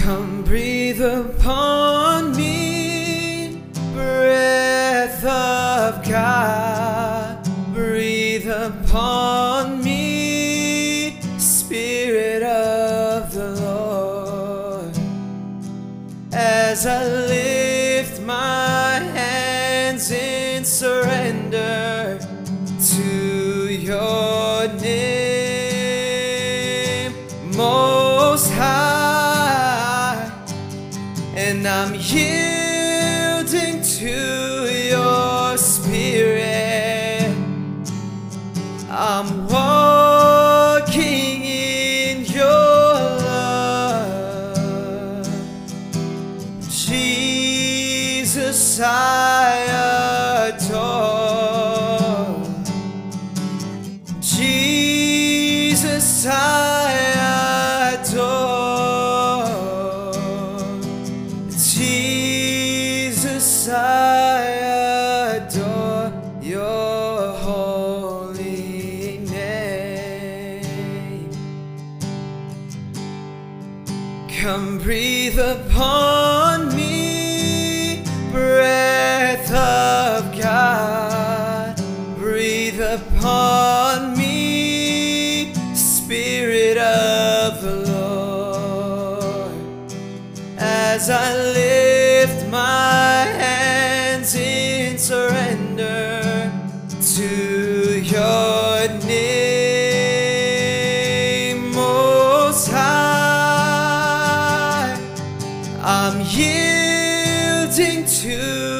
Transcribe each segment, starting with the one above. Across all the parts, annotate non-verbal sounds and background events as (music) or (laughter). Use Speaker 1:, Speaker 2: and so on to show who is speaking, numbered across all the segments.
Speaker 1: Come breathe upon me, breath of God. Breathe upon Jesus, yielding to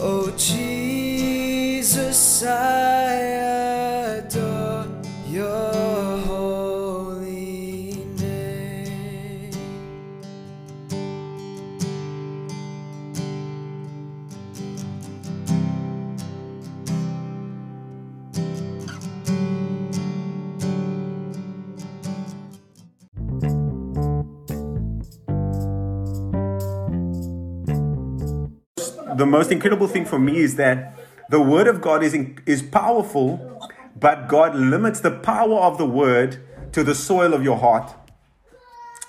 Speaker 1: Oh, Jesus, I
Speaker 2: most incredible thing for me is that the word of God is in, is powerful, but God limits the power of the word to the soil of your heart.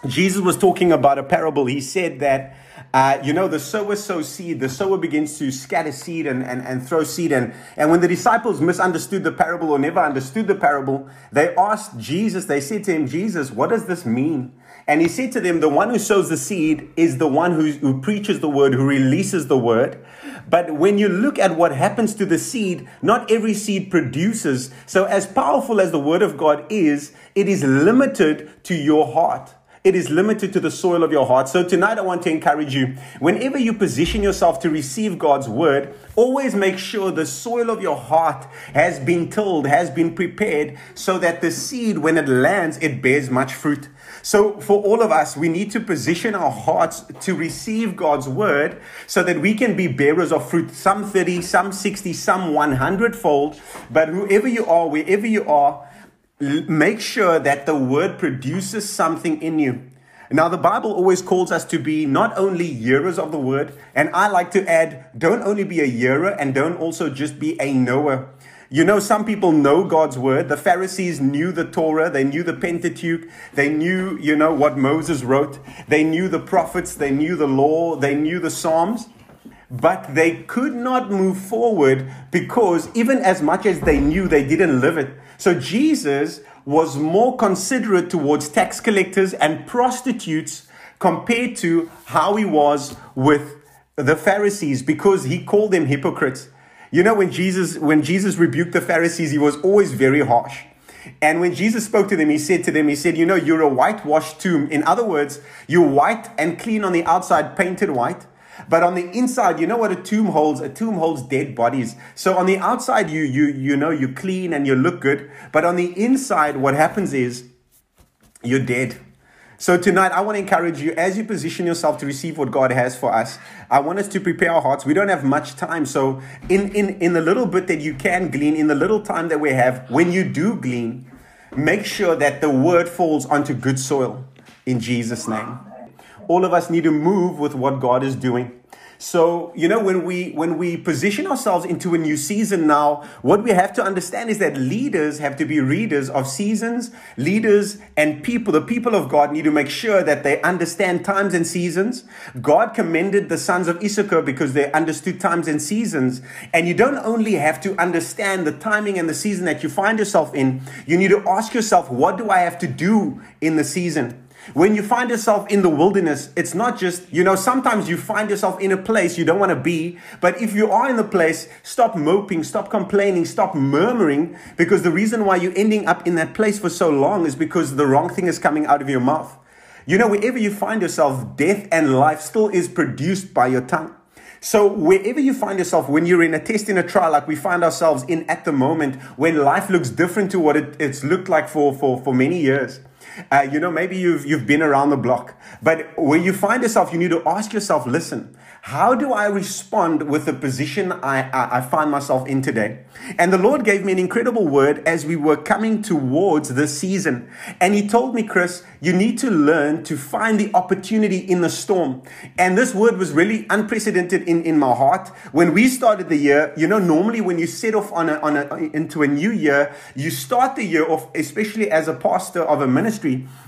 Speaker 2: Jesus was talking about a parable. He said that, uh, you know, the sower sows seed. The sower begins to scatter seed and, and, and throw seed. And, and when the disciples misunderstood the parable or never understood the parable, they asked Jesus, they said to him, Jesus, what does this mean? And he said to them, The one who sows the seed is the one who, who preaches the word, who releases the word. But when you look at what happens to the seed, not every seed produces. So, as powerful as the word of God is, it is limited to your heart. It is limited to the soil of your heart. So tonight I want to encourage you. Whenever you position yourself to receive God's word, always make sure the soil of your heart has been tilled, has been prepared so that the seed, when it lands, it bears much fruit. So for all of us, we need to position our hearts to receive God's word so that we can be bearers of fruit. Some 30, some 60, some 100 fold. But whoever you are, wherever you are, make sure that the word produces something in you. Now, the Bible always calls us to be not only hearers of the word, and I like to add, don't only be a hearer and don't also just be a knower. You know, some people know God's word. The Pharisees knew the Torah, they knew the Pentateuch, they knew, you know, what Moses wrote, they knew the prophets, they knew the law, they knew the Psalms but they could not move forward because even as much as they knew, they didn't live it. So Jesus was more considerate towards tax collectors and prostitutes compared to how he was with the Pharisees because he called them hypocrites. You know, when Jesus, when Jesus rebuked the Pharisees, he was always very harsh. And when Jesus spoke to them, he said to them, He said, You know, you're a whitewashed tomb. In other words, you're white and clean on the outside, painted white. But on the inside, you know what a tomb holds? A tomb holds dead bodies. So on the outside, you you you know you clean and you look good. But on the inside, what happens is you're dead. So tonight, I want to encourage you as you position yourself to receive what God has for us. I want us to prepare our hearts. We don't have much time. So in, in, in the little bit that you can glean, in the little time that we have, when you do glean, make sure that the word falls onto good soil in Jesus' name. All of us need to move with what God is doing. So, you know, when we when we position ourselves into a new season now, what we have to understand is that leaders have to be readers of seasons. Leaders and people, the people of God need to make sure that they understand times and seasons. God commended the sons of Issachar because they understood times and seasons. And you don't only have to understand the timing and the season that you find yourself in, you need to ask yourself, what do I have to do in the season? When you find yourself in the wilderness, it's not just, you know, sometimes you find yourself in a place you don't want to be. But if you are in the place, stop moping, stop complaining, stop murmuring, because the reason why you're ending up in that place for so long is because the wrong thing is coming out of your mouth. You know, wherever you find yourself, death and life still is produced by your tongue. So, wherever you find yourself, when you're in a test, in a trial, like we find ourselves in at the moment, when life looks different to what it, it's looked like for, for, for many years, uh, you know, maybe you've, you've been around the block, but when you find yourself, you need to ask yourself, listen, how do I respond with the position I, I, I, find myself in today? And the Lord gave me an incredible word as we were coming towards this season. And He told me, Chris, you need to learn to find the opportunity in the storm. And this word was really unprecedented in, in my heart. When we started the year, you know, normally when you set off on a, on a, into a new year, you start the year off, especially as a pastor of a ministry,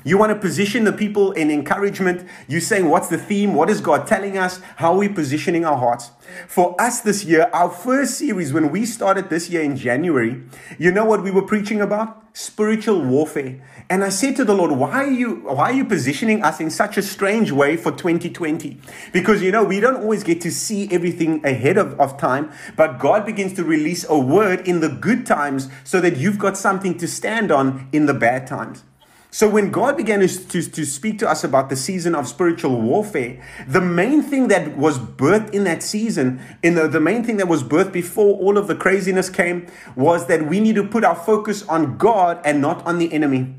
Speaker 2: you want to position the people in encouragement. You're saying, what's the theme? What is God telling us? How are we positioning our hearts? For us this year, our first series, when we started this year in January, you know what we were preaching about? Spiritual warfare. And I said to the Lord, why are you why are you positioning us in such a strange way for 2020? Because you know, we don't always get to see everything ahead of, of time, but God begins to release a word in the good times so that you've got something to stand on in the bad times. So when God began to, to, to, speak to us about the season of spiritual warfare, the main thing that was birthed in that season, in the, the main thing that was birthed before all of the craziness came, was that we need to put our focus on God and not on the enemy.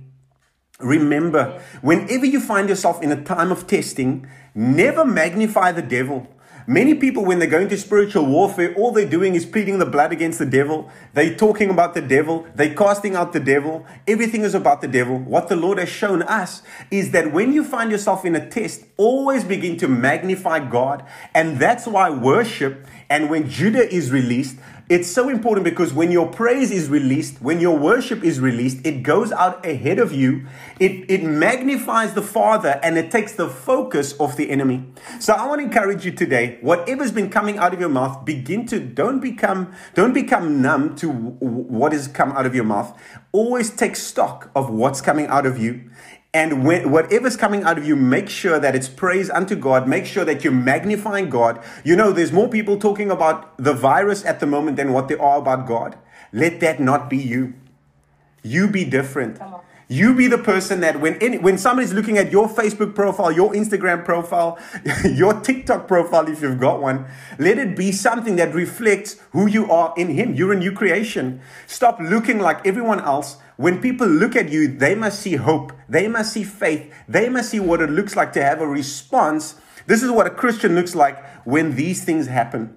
Speaker 2: Remember, whenever you find yourself in a time of testing, never magnify the devil. Many people, when they go into spiritual warfare, all they're doing is pleading the blood against the devil. They're talking about the devil. They're casting out the devil. Everything is about the devil. What the Lord has shown us is that when you find yourself in a test, always begin to magnify God. And that's why worship and when Judah is released, it's so important because when your praise is released, when your worship is released, it goes out ahead of you. It, it magnifies the Father and it takes the focus off the enemy. So I want to encourage you today, whatever's been coming out of your mouth, begin to don't become don't become numb to what has come out of your mouth. Always take stock of what's coming out of you and when, whatever's coming out of you, make sure that it's praise unto God. Make sure that you're magnifying God. You know, there's more people talking about the virus at the moment than what they are about God. Let that not be you. You be different. You be the person that when any, when somebody's looking at your Facebook profile, your Instagram profile, (laughs) your TikTok profile, if you've got one, let it be something that reflects who you are in Him. You're a new creation. Stop looking like everyone else. When people look at you, they must see hope. They must see faith. They must see what it looks like to have a response. This is what a Christian looks like when these things happen.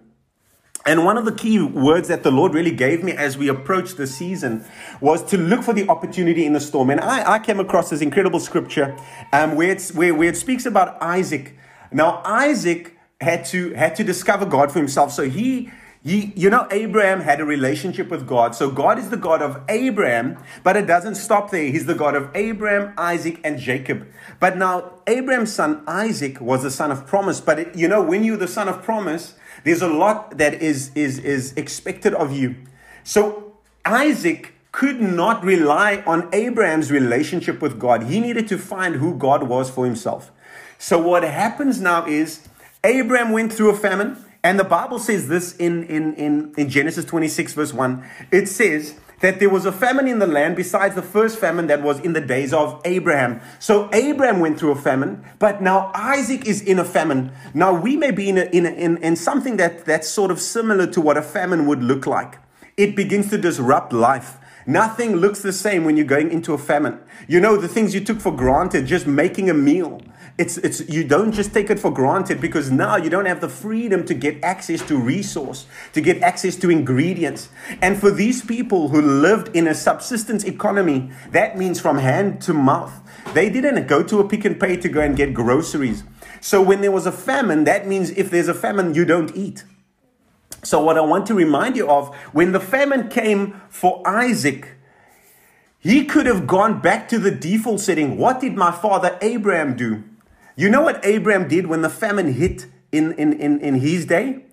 Speaker 2: And one of the key words that the Lord really gave me as we approached the season was to look for the opportunity in the storm. And I, I came across this incredible scripture um, where, where, where it speaks about Isaac. Now, Isaac had to, had to discover God for himself. So he, you know, Abraham had a relationship with God. So God is the God of Abraham, but it doesn't stop there. He's the God of Abraham, Isaac, and Jacob. But now, Abraham's son Isaac was the son of promise. But it, you know, when you're the son of promise, there's a lot that is, is, is expected of you. So Isaac could not rely on Abraham's relationship with God. He needed to find who God was for himself. So what happens now is Abraham went through a famine, and the Bible says this in, in, in, in Genesis 26, verse 1. It says that there was a famine in the land besides the first famine that was in the days of Abraham. So Abraham went through a famine, but now Isaac is in a famine. Now we may be in, a, in, a, in, in something that, that's sort of similar to what a famine would look like. It begins to disrupt life. Nothing looks the same when you're going into a famine. You know, the things you took for granted, just making a meal. It's, it's, you don't just take it for granted because now you don't have the freedom to get access to resource, to get access to ingredients. And for these people who lived in a subsistence economy, that means from hand to mouth. They didn't go to a Pick n Pay to go and get groceries. So when there was a famine, that means if there's a famine, you don't eat. So, what I want to remind you of when the famine came for Isaac, he could have gone back to the default setting. What did my father Abraham do? You know what Abraham did when the famine hit in, in, in, in his day?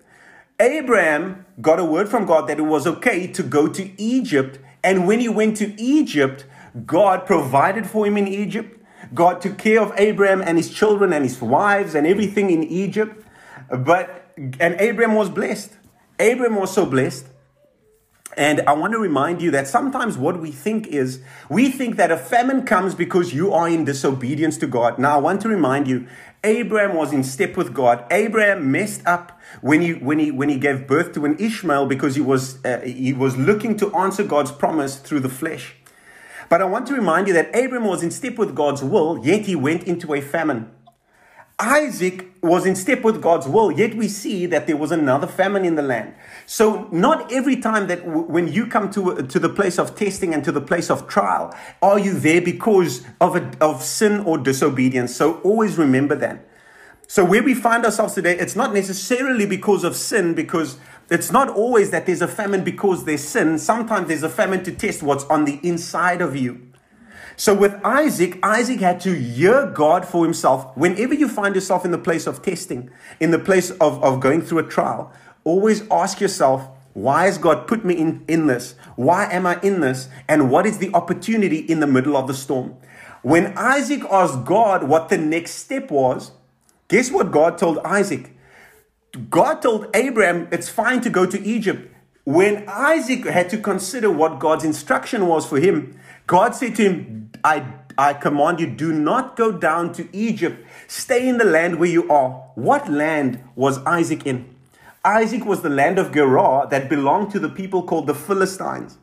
Speaker 2: Abraham got a word from God that it was okay to go to Egypt. And when he went to Egypt, God provided for him in Egypt. God took care of Abraham and his children and his wives and everything in Egypt. But and Abraham was blessed. Abraham was so blessed. And I want to remind you that sometimes what we think is we think that a famine comes because you are in disobedience to God. Now, I want to remind you, Abraham was in step with God. Abraham messed up when he when he when he gave birth to an Ishmael because he was uh, he was looking to answer God's promise through the flesh. But I want to remind you that Abraham was in step with God's will, yet he went into a famine. Isaac was in step with God's will, yet we see that there was another famine in the land. So, not every time that w- when you come to, uh, to the place of testing and to the place of trial, are you there because of, a, of sin or disobedience. So, always remember that. So, where we find ourselves today, it's not necessarily because of sin, because it's not always that there's a famine because there's sin. Sometimes there's a famine to test what's on the inside of you. So with Isaac, Isaac had to hear God for himself. Whenever you find yourself in the place of testing, in the place of, of going through a trial, always ask yourself, why has God put me in, in this? Why am I in this? And what is the opportunity in the middle of the storm? When Isaac asked God what the next step was, guess what God told Isaac? God told Abraham, it's fine to go to Egypt. When Isaac had to consider what God's instruction was for him, God said to him, I, I command you, do not go down to Egypt. Stay in the land where you are. What land was Isaac in? Isaac was the land of Gerar that belonged to the people called the Philistines.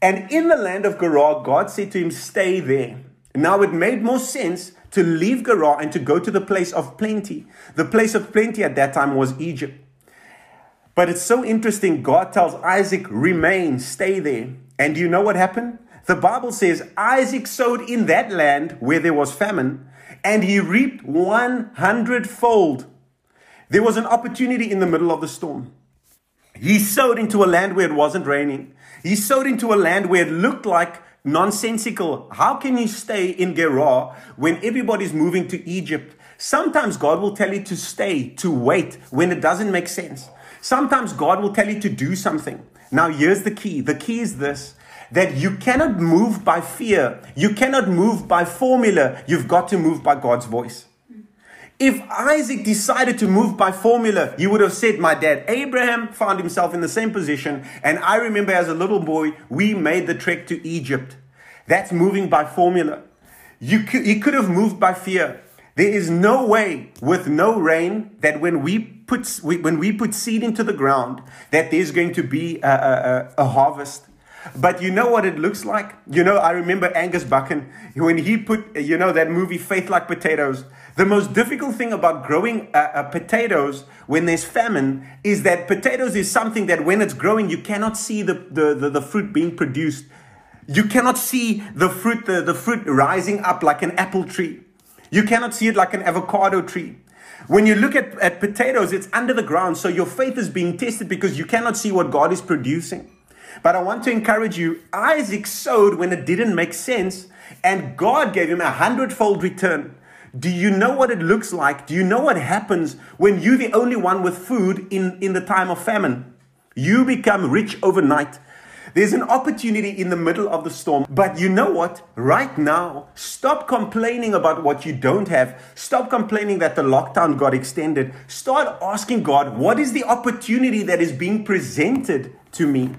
Speaker 2: And in the land of Gerar, God said to him, Stay there. Now it made more sense to leave Gerar and to go to the place of plenty. The place of plenty at that time was Egypt. But it's so interesting. God tells Isaac, Remain, stay there. And do you know what happened? The Bible says Isaac sowed in that land where there was famine, and he reaped 100 fold. There was an opportunity in the middle of the storm. He sowed into a land where it wasn't raining. He sowed into a land where it looked like nonsensical. How can you stay in Gerar when everybody's moving to Egypt? Sometimes God will tell you to stay, to wait when it doesn't make sense. Sometimes God will tell you to do something. Now, here's the key the key is this that you cannot move by fear. You cannot move by formula. You've got to move by God's voice. If Isaac decided to move by formula, he would have said, My dad Abraham found himself in the same position. And I remember as a little boy, we made the trek to Egypt. That's moving by formula. You could, he could have moved by fear. There is no way with no rain that when we put, when we put seed into the ground, that there's going to be a, a, a harvest. But you know what it looks like? You know, I remember Angus Buchan when he put, you know, that movie Faith Like Potatoes. The most difficult thing about growing uh, uh, potatoes when there's famine is that potatoes is something that when it's growing, you cannot see the, the, the, the fruit being produced. You cannot see the fruit, the, the fruit rising up like an apple tree. You cannot see it like an avocado tree. When you look at, at potatoes, it's under the ground. So your faith is being tested because you cannot see what God is producing. But I want to encourage you Isaac sowed when it didn't make sense, and God gave him a hundredfold return. Do you know what it looks like? Do you know what happens when you're the only one with food in, in the time of famine? You become rich overnight. There's an opportunity in the middle of the storm. But you know what? Right now, stop complaining about what you don't have. Stop complaining that the lockdown got extended. Start asking God, what is the opportunity that is being presented to me?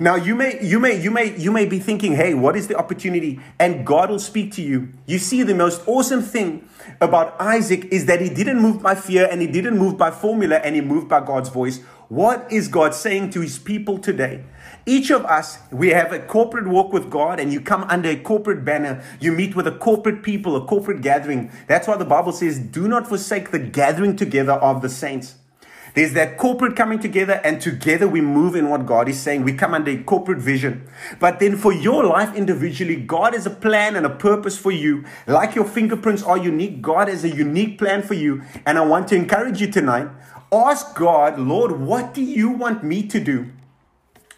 Speaker 2: Now you may you may you may you may be thinking, "Hey, what is the opportunity?" And God will speak to you. You see the most awesome thing about Isaac is that he didn't move by fear and he didn't move by formula and he moved by God's voice. What is God saying to his people today? Each of us, we have a corporate walk with God and you come under a corporate banner. You meet with a corporate people, a corporate gathering. That's why the Bible says, do not forsake the gathering together of the saints. There's that corporate coming together, and together we move in what God is saying. We come under a corporate vision. But then for your life individually, God has a plan and a purpose for you. Like your fingerprints are unique, God has a unique plan for you. And I want to encourage you tonight ask God, Lord, what do you want me to do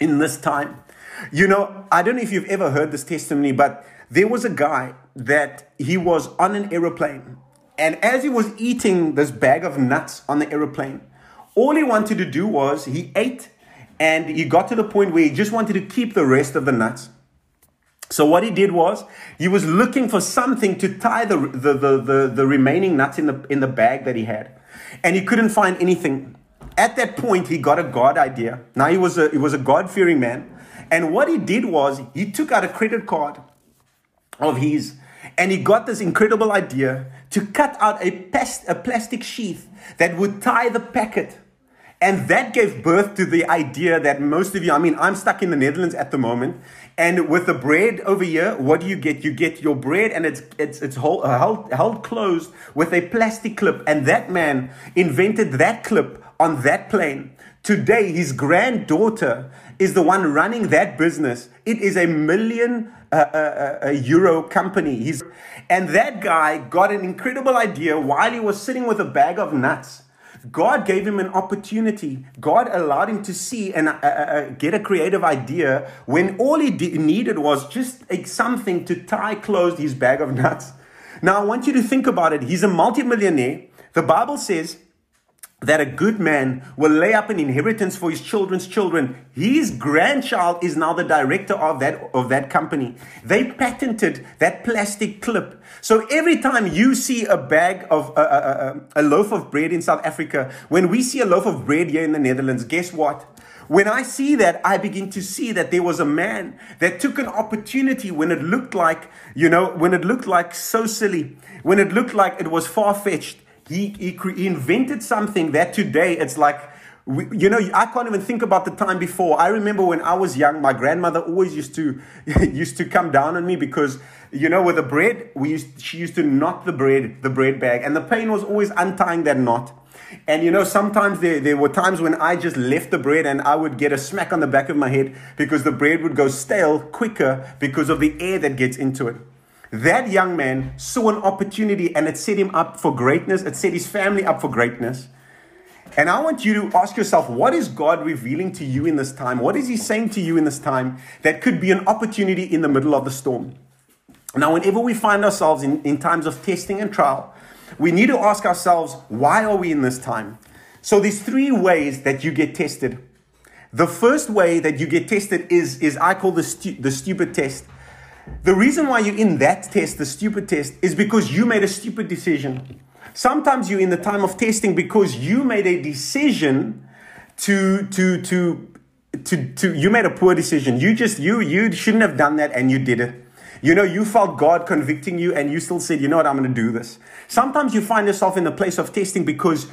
Speaker 2: in this time? You know, I don't know if you've ever heard this testimony, but there was a guy that he was on an aeroplane. And as he was eating this bag of nuts on the aeroplane, all he wanted to do was he ate and he got to the point where he just wanted to keep the rest of the nuts. So what he did was he was looking for something to tie the, the, the, the, the remaining nuts in the, in the bag that he had. And he couldn't find anything. At that point, he got a God idea. Now he was a, he was a God fearing man. And what he did was he took out a credit card of his and he got this incredible idea to cut out a, pest, a plastic sheath that would tie the packet and that gave birth to the idea that most of you, I mean, I'm stuck in the Netherlands at the moment. And with the bread over here, what do you get? You get your bread and it's, it's, it's hold, held, held closed with a plastic clip. And that man invented that clip on that plane. Today, his granddaughter is the one running that business. It is a million uh, uh, uh, euro company. He's, and that guy got an incredible idea while he was sitting with a bag of nuts God gave him an opportunity. God allowed him to see and uh, uh, uh get a creative idea when all he needed was just something to tie closed his bag of nuts. Now, I want you to think about it. He's a multimillionaire. The Bible says that a good man will lay up an inheritance for his children's children. His grandchild is now the director of that, of that company. They patented that plastic clip. So every time you see a bag of uh, uh, a loaf of bread in South Africa, when we see a loaf of bread here in the Netherlands, guess what? When I see that, I begin to see that there was a man that took an opportunity when it looked like, you know, when it looked like so silly, when it looked like it was far fetched he, he, he invented something that today it's like, we, you know, I can't even think about the time before. I remember when I was young, my grandmother always used to (laughs) used to come down on me because, you know, with the bread, we used she used to knot the bread, the bread bag, and the pain was always untying that knot. And you know, sometimes there, there were times when I just left the bread and I would get a smack on the back of my head because the bread would go stale quicker because of the air that gets into it. That young man saw an opportunity and it set him up for greatness. It set his family up for greatness. And I want you to ask yourself, what is God revealing to you in this time? What is He saying to you in this time that could be an opportunity in the middle of the storm? Now, whenever we find ourselves in, in times of testing and trial, we need to ask ourselves, why are we in this time? So, there's three ways that you get tested. The first way that you get tested is, is I call the, stu- the stupid test. The reason why you're in that test, the stupid test, is because you made a stupid decision. Sometimes you're in the time of testing because you made a decision to to to to to you made a poor decision. You just you you shouldn't have done that and you did it. You know, you felt God convicting you and you still said, you know what, I'm going to do this. Sometimes you find yourself in the place of testing because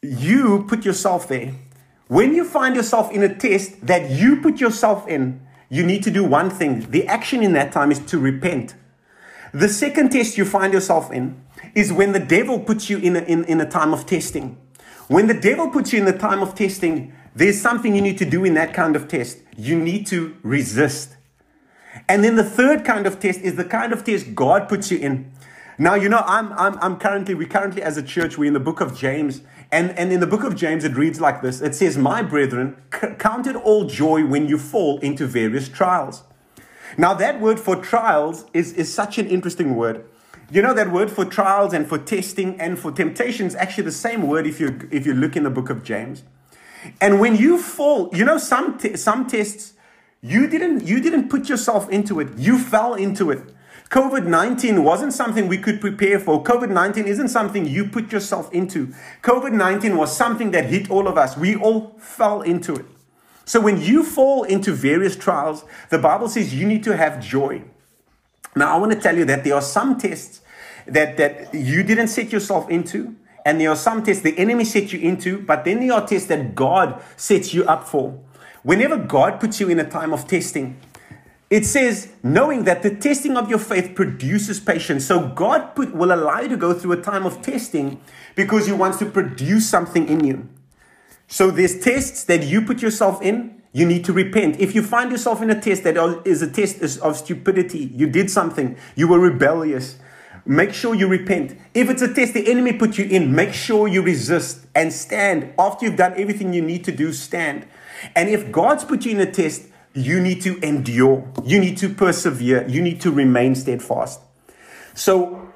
Speaker 2: you put yourself there. When you find yourself in a test that you put yourself in, you need to do one thing. The action in that time is to repent. The second test you find yourself in is when the devil puts you in a, in, in a time of testing. When the devil puts you in the time of testing, there's something you need to do in that kind of test. You need to resist. And then the third kind of test is the kind of test God puts you in. Now, you know, I'm, I'm, I'm currently, we currently as a church, we're in the book of James, and, and in the book of James, it reads like this It says, My brethren, c- count it all joy when you fall into various trials. Now, that word for trials is, is such an interesting word. You know, that word for trials and for testing and for temptation is actually the same word if you, if you look in the book of James. And when you fall, you know, some, some tests, You didn't, you didn't put yourself into it, you fell into it. COVID 19 wasn't something we could prepare for. COVID 19 isn't something you put yourself into. COVID 19 was something that hit all of us. We all fell into it. So when you fall into various trials, the Bible says you need to have joy. Now, I want to tell you that there are some tests that, that you didn't set yourself into, and there are some tests the enemy set you into, but then there are tests that God sets you up for. Whenever God puts you in a time of testing, it says, knowing that the testing of your faith produces patience. So God put, will allow you to go through a time of testing because He wants to produce something in you. So there's tests that you put yourself in. You need to repent. If you find yourself in a test that is a test of stupidity, you did something, you were rebellious, make sure you repent. If it's a test the enemy put you in, make sure you resist and stand. After you've done everything you need to do, stand. And if God's put you in a test, you need to endure. You need to persevere. You need to remain steadfast. So,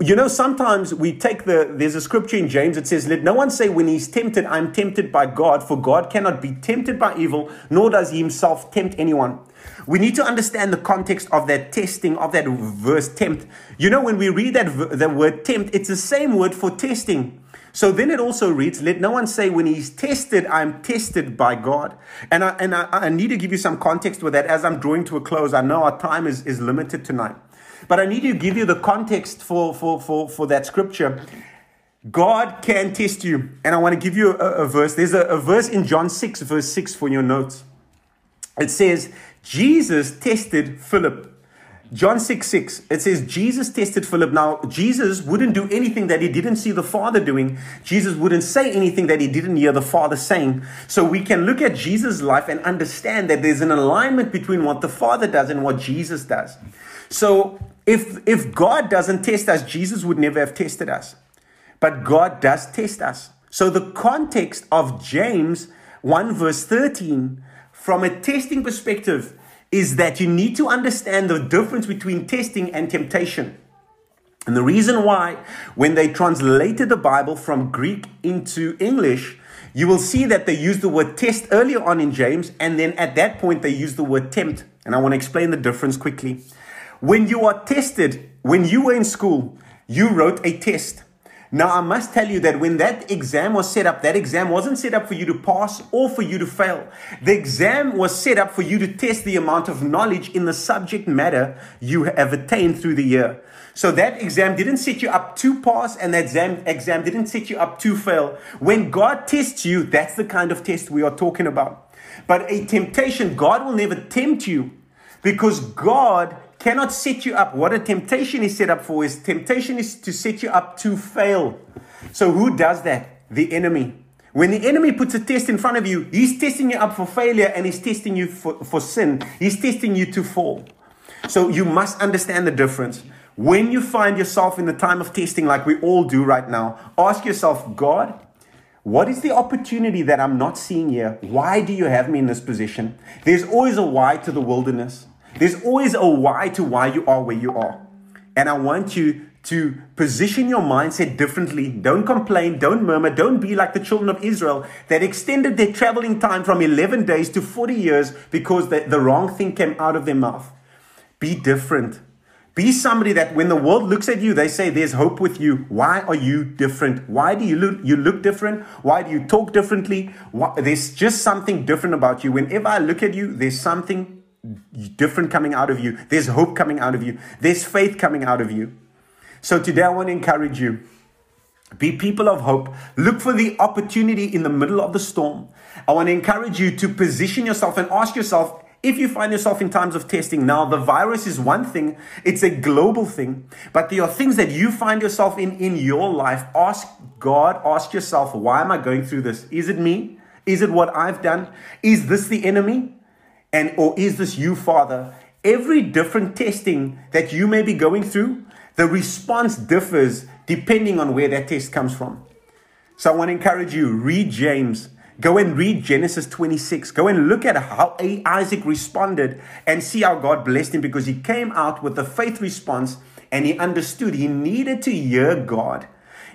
Speaker 2: you know, sometimes we take the, there's a scripture in James that says, Let no one say when he's tempted, I'm tempted by God, for God cannot be tempted by evil, nor does he himself tempt anyone. We need to understand the context of that testing, of that verse tempt. You know, when we read that the word tempt, it's the same word for testing. So then it also reads, Let no one say, when he's tested, I'm tested by God. And I, and I, I need to give you some context with that as I'm drawing to a close. I know our time is, is limited tonight. But I need to give you the context for, for, for, for that scripture. God can test you. And I want to give you a, a verse. There's a, a verse in John 6, verse 6 for your notes. It says, Jesus tested Philip John 6 6, it says Jesus tested Philip. Now, Jesus wouldn't do anything that he didn't see the Father doing. Jesus wouldn't say anything that he didn't hear the Father saying. So we can look at Jesus' life and understand that there's an alignment between what the Father does and what Jesus does. So if, if God doesn't test us, Jesus would never have tested us. But God does test us. So the context of James 1 verse 13, from a testing perspective, is that you need to understand the difference between testing and temptation. And the reason why, when they translated the Bible from Greek into English, you will see that they used the word test earlier on in James, and then at that point they used the word tempt. And I want to explain the difference quickly. When you are tested, when you were in school, you wrote a test. Now, I must tell you that when that exam was set up, that exam wasn't set up for you to pass or for you to fail. The exam was set up for you to test the amount of knowledge in the subject matter you have attained through the year. So that exam didn't set you up to pass and that exam, exam didn't set you up to fail. When God tests you, that's the kind of test we are talking about. But a temptation, God will never tempt you because God cannot set you up. What a temptation is set up for is temptation is to set you up to fail. So who does that? The enemy. When the enemy puts a test in front of you, he's testing you up for failure and he's testing you for, for sin. He's testing you to fall. So you must understand the difference. When you find yourself in the time of testing, like we all do right now, ask yourself, God, what is the opportunity that I'm not seeing here? Why do you have me in this position? There's always a why to the wilderness. There's always a why to why you are where you are. And I want you to position your mindset differently. Don't complain, don't murmur, don't be like the children of Israel that extended their traveling time from 11 days to 40 years because the, the wrong thing came out of their mouth. Be different. Be somebody that when the world looks at you, they say, There's hope with you. Why are you different? Why do you look, you look different? Why do you talk differently? Why, there's just something different about you. Whenever I look at you, there's something different coming out of you. There's hope coming out of you. There's faith coming out of you. So today I want to encourage you. Be people of hope. Look for the opportunity in the middle of the storm. I want to encourage you to position yourself and ask yourself if you find yourself in times of testing. Now, the virus is one thing, it's a global thing, but there are things that you find yourself in in your life. Ask God, ask yourself, why am I going through this? Is it me? Is it what I've done? Is this the enemy? And or is this you, Father? Every different testing that you may be going through, the response differs depending on where that test comes from. So I want to encourage you, read James. Go and read Genesis 26. Go and look at how Isaac responded and see how God blessed him because he came out with a faith response and he understood he needed to hear God.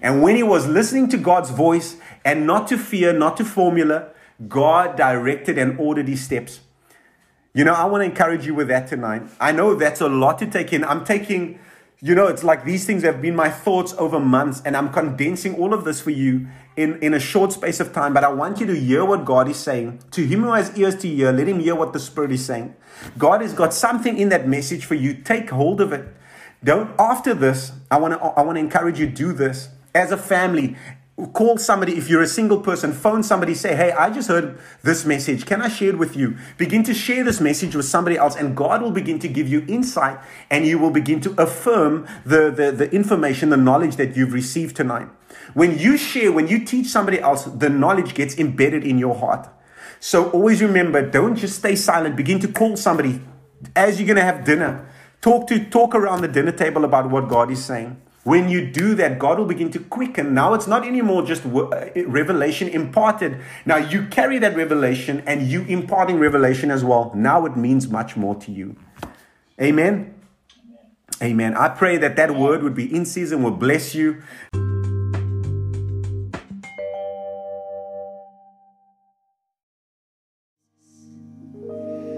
Speaker 2: And when he was listening to God's voice and not to fear, not to formula, God directed and ordered his steps. You know, I want to encourage you with that tonight. I know that's a lot to take in. I'm taking, you know, it's like these things have been my thoughts over months, and I'm condensing all of this for you in, in a short space of time. But I want you to hear what God is saying. To him who has ears to hear, let him hear what the Spirit is saying. God has got something in that message for you. Take hold of it. Don't after this, I want to I want to encourage you do this as a family call somebody if you're a single person phone somebody say hey i just heard this message. Can i share it with you? Begin to share this message with somebody else and god will begin to give you insight and you will begin to affirm the, the, the information the knowledge that you've received tonight. When you share when you teach somebody else the knowledge gets embedded in your heart. So always remember don't just stay silent. Begin to call somebody. As you're going to have dinner talk to talk around the dinner table about what god is saying when you do that, God will begin to quicken. Now it's not anymore just uh, revelation imparted. Now you carry that revelation and you imparting revelation as well. Now it means much more to you. Amen. Amen. I pray that that word would be in season, will bless you.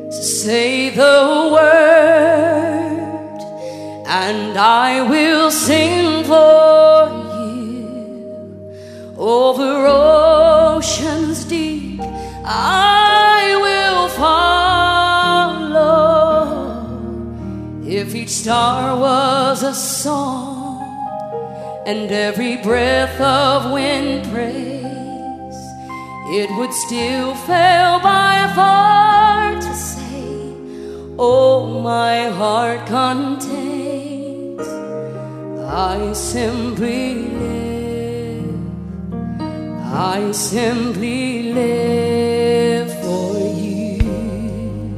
Speaker 1: Say the word and I will sing for you over oceans deep. I will follow. If each star was a song and every breath of wind praise, it would still fail by far to say, Oh, my heart contains. I simply live. I simply live for you.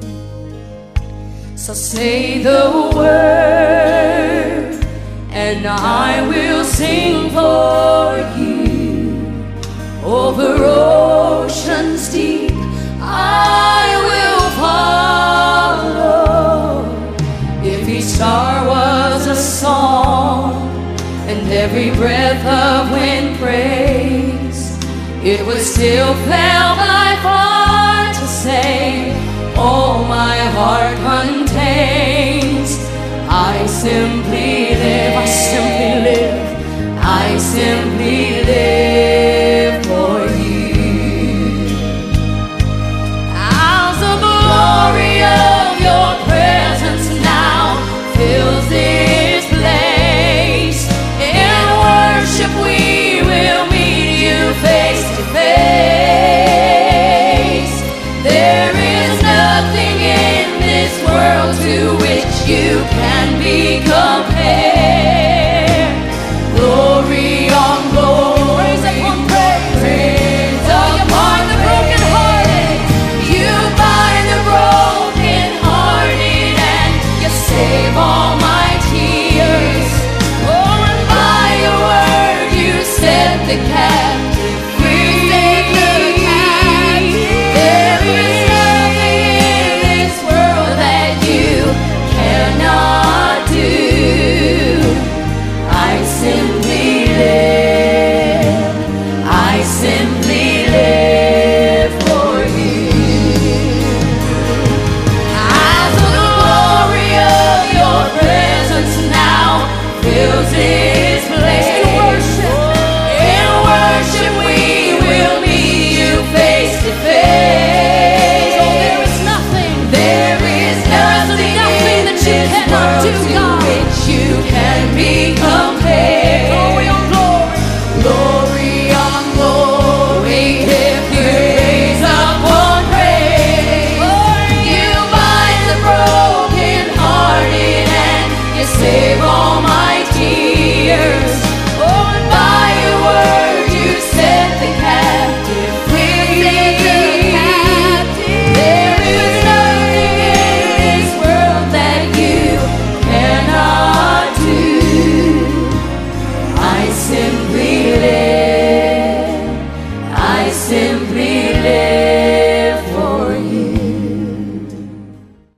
Speaker 1: So say the word, and I will sing for you over oceans every breath of wind praise, it would still fail by far to say, All my heart contains. I simply live, I simply live, I simply music.